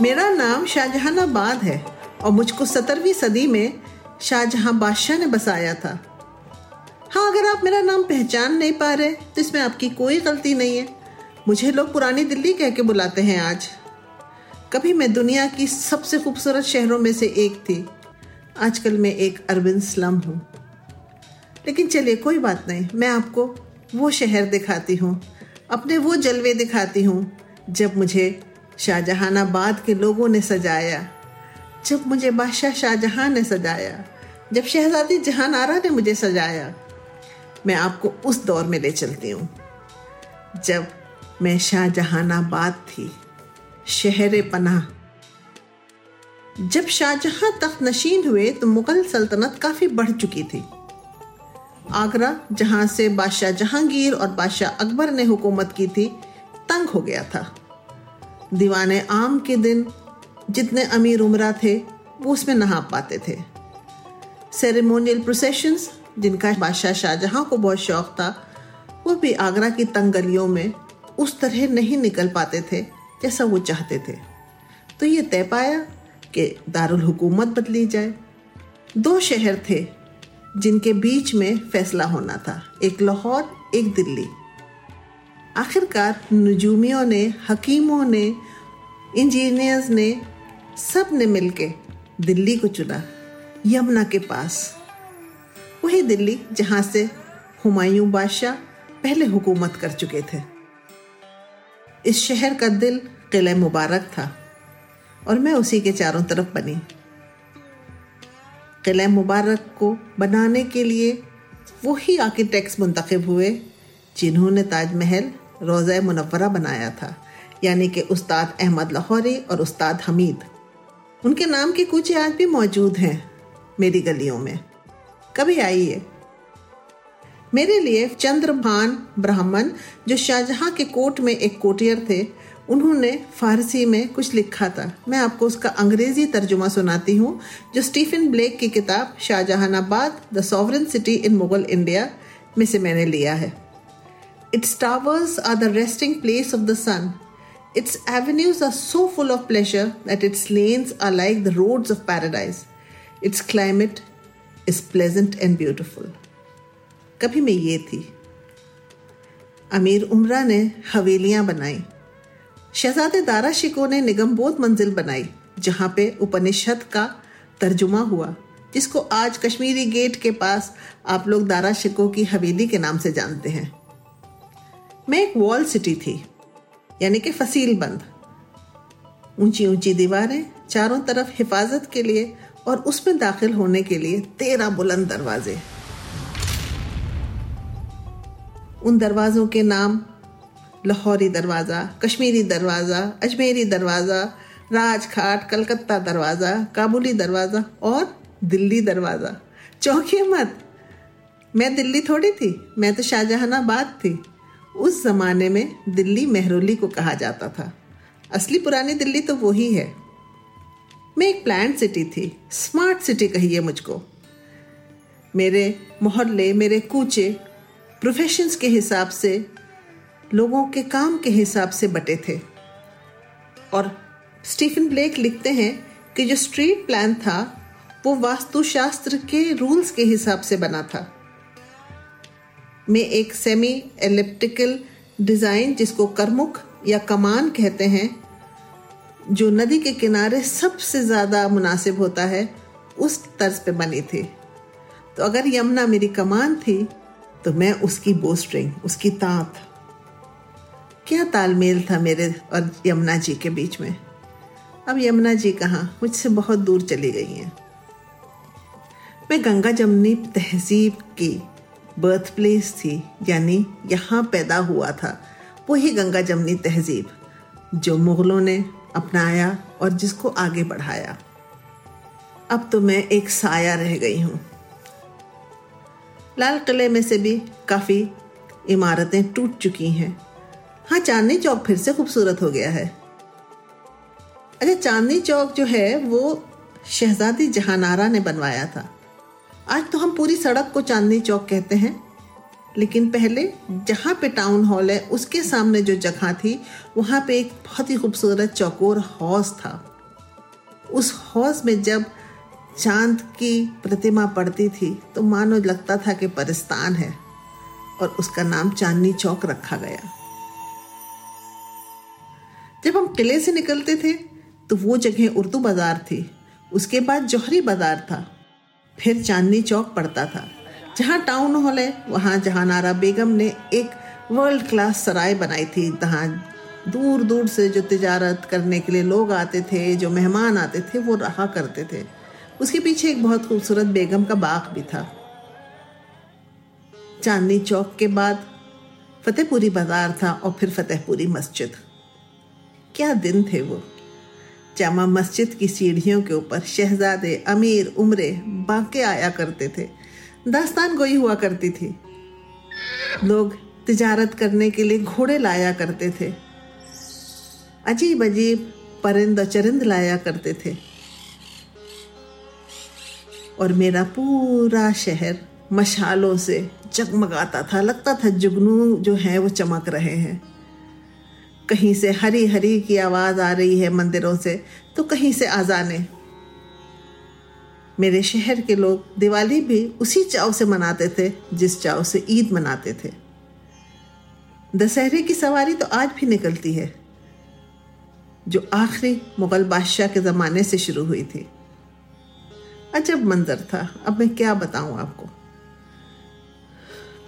मेरा नाम शाहजहानाबाद है और मुझको सत्रहवीं सदी में शाहजहां बादशाह ने बसाया था। हाँ अगर आप मेरा नाम पहचान नहीं पा रहे तो इसमें आपकी कोई गलती नहीं है। मुझे लोग पुरानी दिल्ली कह के बुलाते हैं आज। कभी मैं दुनिया की सबसे खूबसूरत शहरों में से एक थी। आजकल मैं एक अरबिन स्लम हूँ। लेकिन चलिए, कोई बात नहीं, मैं आपको वो शहर दिखाती हूँ, अपने वो जलवे दिखाती हूँ, जब मुझे शाहजहानाबाद के लोगों ने सजाया। जब मुझे बादशाह शाहजहां ने सजाया, जब शहजादी जहान आरा ने मुझे सजाया, मैं आपको उस दौर में ले चलती हूँ। जब मैं शाहजहानाबाद थी, शहर पनाह। जब शाहजहां तख्त नशीन हुए तो मुगल सल्तनत काफ़ी बढ़ चुकी थी। आगरा, जहाँ से बादशाह जहांगीर और बादशाह अकबर ने हुकूमत की थी, तंग हो गया था। दीवाने आम के दिन जितने अमीर उमरा थे, वो उसमें नहा पाते थे। सेरेमोनियल प्रोसेशंस जिनका बादशाह शाहजहां को बहुत शौक था, वो भी आगरा की तंग गलियों में उस तरह नहीं निकल पाते थे जैसा वो चाहते थे। तो ये तय पाया कि दारुल हुकूमत बदली जाए। दो शहर थे जिनके बीच में फैसला होना था, एक लाहौर, एक दिल्ली। आखिरकार नजूमियों ने, हकीमों ने, इंजीनियर्स ने, सबने मिलके दिल्ली को चुना, यमुना के पास। वही दिल्ली जहाँ से हुमायूं बादशाह पहले हुकूमत कर चुके थे। इस शहर का दिल किला मुबारक था और मैं उसी के चारों तरफ़ बनी। किला मुबारक को बनाने के लिए वही आर्किटेक्ट्स मुंतखब हुए जिन्होंने ताजमहल रोज़ा मुनवरा बनाया था, यानी कि उस्ताद अहमद लाहौरी और उस्ताद हमीद। उनके नाम के कुछ आज भी मौजूद हैं मेरी गलियों में। कभी आइए। मेरे लिए चंद्रभान ब्राह्मण, जो शाहजहां के कोर्ट में एक कोटियर थे, उन्होंने फारसी में कुछ लिखा था। मैं आपको उसका अंग्रेज़ी तर्जुमा सुनाती हूँ, जो स्टीफन ब्लेक की किताब Shahjahanabad, the sovereign city in Mughal India, में से मैंने लिया है। Its towers are the resting place of the sun. Its avenues are so full of pleasure that its lanes are like the roads of paradise. Its climate is pleasant and beautiful. कभी मैं ये थी अमीर उमरा ने हवेलियाँ बनाई शहजादे दारा शिको ने निगमबोध मंजिल बनाई जहाँ पे उपनिषद का तर्जुमा हुआ जिसको आज कश्मीरी गेट के पास आप लोग दारा शिको की हवेली के नाम से जानते हैं मैं एक वॉल सिटी थी, यानी कि फसील बंद। ऊँची ऊँची दीवारें चारों तरफ़ हिफाजत के लिए और उसमें दाखिल होने के लिए तेरह बुलंद दरवाजे। उन दरवाजों के नाम, लाहौरी दरवाज़ा, कश्मीरी दरवाज़ा, अजमेरी दरवाज़ा, राजघाट, कलकत्ता दरवाज़ा, काबुली दरवाज़ा और दिल्ली दरवाज़ा। चौंकिए मत। मैं दिल्ली थोड़ी थी, मैं तो शाहजहानाबाद थी। उस जमाने में दिल्ली मेहरोली को कहा जाता था। असली पुरानी दिल्ली तो वही है मैं एक प्लान सिटी थी। स्मार्ट सिटी कहिए मुझको। मेरे मोहल्ले, मेरे कूचे प्रोफेशंस के हिसाब से, लोगों के काम के हिसाब से बटे थे। और स्टीफन ब्लेक लिखते हैं कि जो स्ट्रीट प्लान था, वो वास्तुशास्त्र के रूल्स के हिसाब से बना था। में एक सेमी एलिप्टिकल डिज़ाइन जिसको करमुख या कमान कहते हैं, जो नदी के किनारे सबसे ज़्यादा मुनासिब होता है, उस तर्ज पे बनी थी। तो अगर यमुना मेरी कमान थी तो मैं उसकी बोस्ट्रिंग उसकी तांत क्या तालमेल था मेरे और यमुना जी के बीच में? अब यमुना जी कहाँ? मुझसे बहुत दूर चली गई हैं। मैं गंगा जमनी तहजीब की बर्थ प्लेस थी, यानी यहाँ पैदा हुआ था। वही गंगा जमनी तहजीब, जो मुगलों ने अपनाया और जिसको आगे बढ़ाया। अब तो मैं एक साया रह गई हूँ। लाल किले में से भी काफ़ी इमारतें टूट चुकी हैं। हाँ चांदनी चौक फिर से खूबसूरत हो गया है। अच्छा चांदनी चौक जो है, वो शहजादी जहानारा ने बनवाया था। आज तो हम पूरी सड़क को चांदनी चौक कहते हैं, लेकिन पहले जहाँ पे टाउन हॉल है, उसके सामने जो जगह थी, वहाँ पे एक बहुत ही खूबसूरत चौकोर हौस था। उस हौस में जब चाँद की प्रतिमा पड़ती थी तो मानो लगता था कि परिस्तान है, और उसका नाम चांदनी चौक रखा गया। जब हम किले से निकलते थे तो वो जगह उर्दू बाज़ार थी। उसके बाद जौहरी बाज़ार था। फिर चांदनी चौक पड़ता था। जहाँ टाउन हॉल है, वहाँ जहानारा बेगम ने एक वर्ल्ड क्लास सराय बनाई थी। जहाँ दूर दूर से जो तजारत करने के लिए लोग आते थे, जो मेहमान आते थे, वो रहा करते थे। उसके पीछे एक बहुत खूबसूरत बेगम का बाग भी था। चांदनी चौक के बाद फतेहपुरी बाज़ार था और फिर फतेहपुरी मस्जिद। क्या दिन थे वो। जामा मस्जिद की सीढ़ियों के ऊपर शहजादे, अमीर, उमरे बाके आया करते थे। दास्तान गोई हुआ करती थी। लोग तिजारत करने के लिए घोड़े लाया करते थे। अजीब अजीब परिंद चरिंद लाया करते थे। और मेरा पूरा शहर मशालों से जगमगाता था। लगता था जुगनू जो है वो चमक रहे हैं। कहीं से हरी हरी की आवाज़ आ रही है मंदिरों से तो कहीं से आजाने मेरे शहर के लोग दिवाली भी उसी चाव से मनाते थे, जिस चाव से ईद मनाते थे। दशहरे की सवारी तो आज भी निकलती है, जो आखिरी मुगल बादशाह के ज़माने से शुरू हुई थी। अजब मंजर था, अब मैं क्या बताऊँ आपको।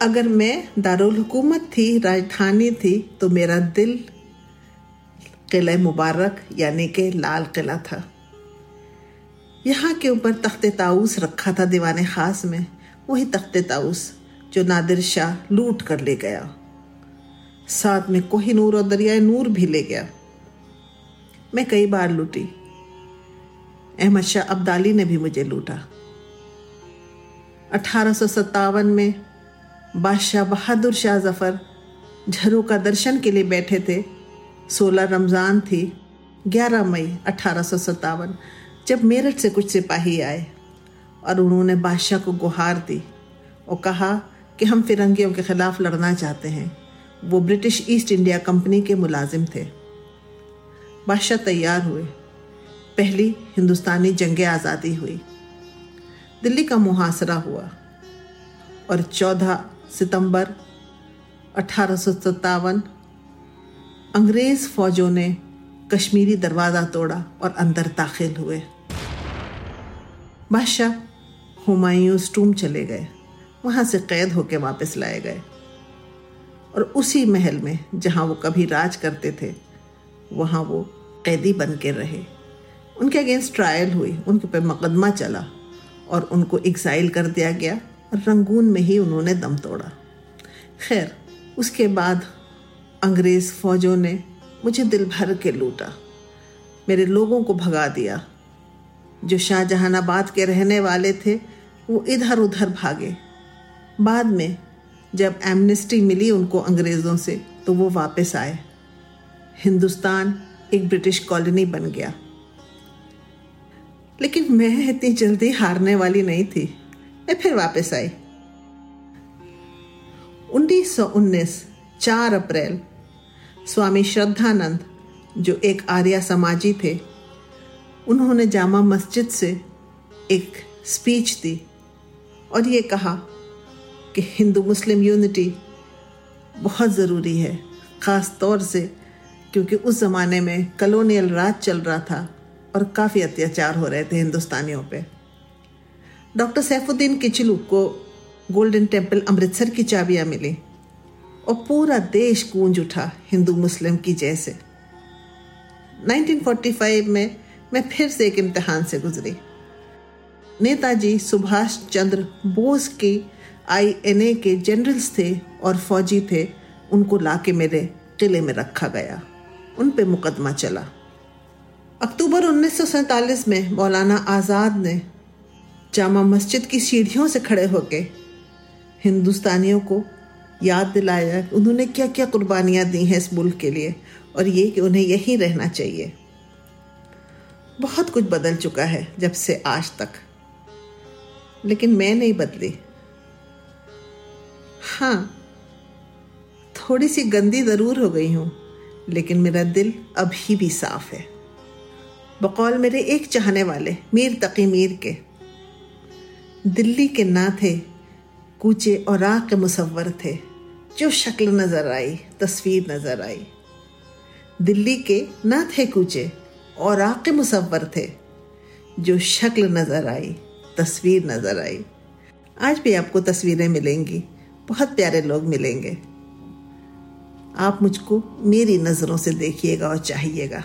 अगर मैं दारुल हुकूमत थी, राजधानी थी तो मेरा दिल किले मुबारक, यानी कि लाल किला था। यहाँ के ऊपर तख्त ताउस रखा था दीवान खास में। वही तख्त ताउस जो नादिर शाह लूट कर ले गया। साथ में कोही नूर और दरियाए नूर भी ले गया। मैं कई बार लूटी। अहमद शाह अब्दाली ने भी मुझे लूटा। अठारह सौ सत्तावन में बादशाह बहादुर शाह जफ़र झरू का दर्शन के लिए बैठे थे। सोलह रमज़ान थी, ग्यारह मई अठारह सौ सतावन जब मेरठ से कुछ सिपाही आए और उन्होंने बादशाह को गुहार दी और कहा कि हम फिरंगियों के ख़िलाफ़ लड़ना चाहते हैं। वो ब्रिटिश ईस्ट इंडिया कंपनी के मुलाजिम थे। बादशाह तैयार हुए। पहली हिंदुस्तानी जंग आज़ादी हुई। दिल्ली का मुहासरा हुआ और 14 सितंबर अठारह अंग्रेज़ फौजों ने कश्मीरी दरवाज़ा तोड़ा और अंदर दाखिल हुए। बादशाह हुमायूं स्टूम चले गए। वहाँ से कैद होकर वापस लाए गए। और उसी महल में जहाँ वो कभी राज करते थे, वहाँ वो कैदी बन के रहे। उनके अगेंस्ट ट्रायल हुई, उनके पे मुकदमा चला और उनको एग्जाइल कर दिया गया। और रंगून में ही उन्होंने दम तोड़ा। खैर, उसके बाद अंग्रेज़ फ़ौजों ने मुझे दिल भर के लूटा। मेरे लोगों को भगा दिया। जो शाहजहानाबाद के रहने वाले थे, वो इधर उधर भागे। बाद में जब एमनेस्टी मिली उनको अंग्रेज़ों से तो वो वापस आए। हिंदुस्तान एक ब्रिटिश कॉलोनी बन गया। लेकिन मैं इतनी जल्दी हारने वाली नहीं थी। मैं फिर वापस आई। 1919 4 अप्रैल स्वामी श्रद्धानंद, जो एक आर्या समाजी थे, उन्होंने जामा मस्जिद से एक स्पीच दी और ये कहा कि हिंदू मुस्लिम यूनिटी बहुत ज़रूरी है, ख़ास तौर से क्योंकि उस ज़माने में कलोनियल राज चल रहा था और काफ़ी अत्याचार हो रहे थे हिंदुस्तानियों पे। डॉक्टर सैफुद्दीन किचलू को गोल्डन टेंपल अमृतसर की चाबियाँ मिली। और पूरा देश गूंज उठा हिंदू मुस्लिम की जैसे। 1945 में मैं फिर से एक इम्तहान से गुजरी। नेताजी सुभाष चंद्र बोस की आईएनए के जनरल्स थे और फौजी थे, उनको लाके मेरे किले में रखा गया। उन पे मुकदमा चला। अक्टूबर उन्नीस में मौलाना आज़ाद ने जामा मस्जिद की सीढ़ियों से खड़े होकर हिंदुस्तानियों को याद दिलाया, उन्होंने क्या क्या कुर्बानियाँ दी हैं इस मुल्क के लिए, और ये कि उन्हें यहीं रहना चाहिए। बहुत कुछ बदल चुका है, जब से आज तक। लेकिन मैं नहीं बदली। हाँ थोड़ी सी गंदी ज़रूर हो गई हूँ, लेकिन मेरा दिल अभी भी साफ़ है। बकौल मेरे एक चाहने वाले, मीर तकी मीर के। दिल्ली के ना थे कूचे और आग के मुसवर थे। जो शक्ल नज़र आई, तस्वीर नज़र आई। दिल्ली के ना थे कूचे, और आग के मुसवर थे। जो शक्ल नज़र आई, तस्वीर नज़र आई। आज भी आपको तस्वीरें मिलेंगी, बहुत प्यारे लोग मिलेंगे। आप मुझको मेरी नज़रों से देखिएगा और चाहिएगा।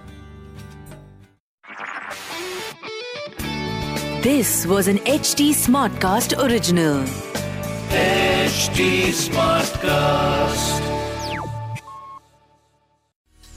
This was an HT Smartcast original. HT Smartcast.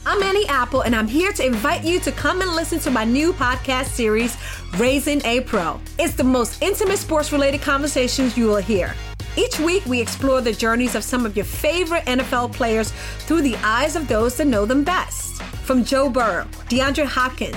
I'm Annie Apple, and I'm here to invite you to come and listen to my new podcast series, Raising a Pro. It's the most intimate sports related conversations you will hear. Each week, we explore the journeys of some of your favorite NFL players through the eyes of those that know them best. From Joe Burrow, DeAndre Hopkins,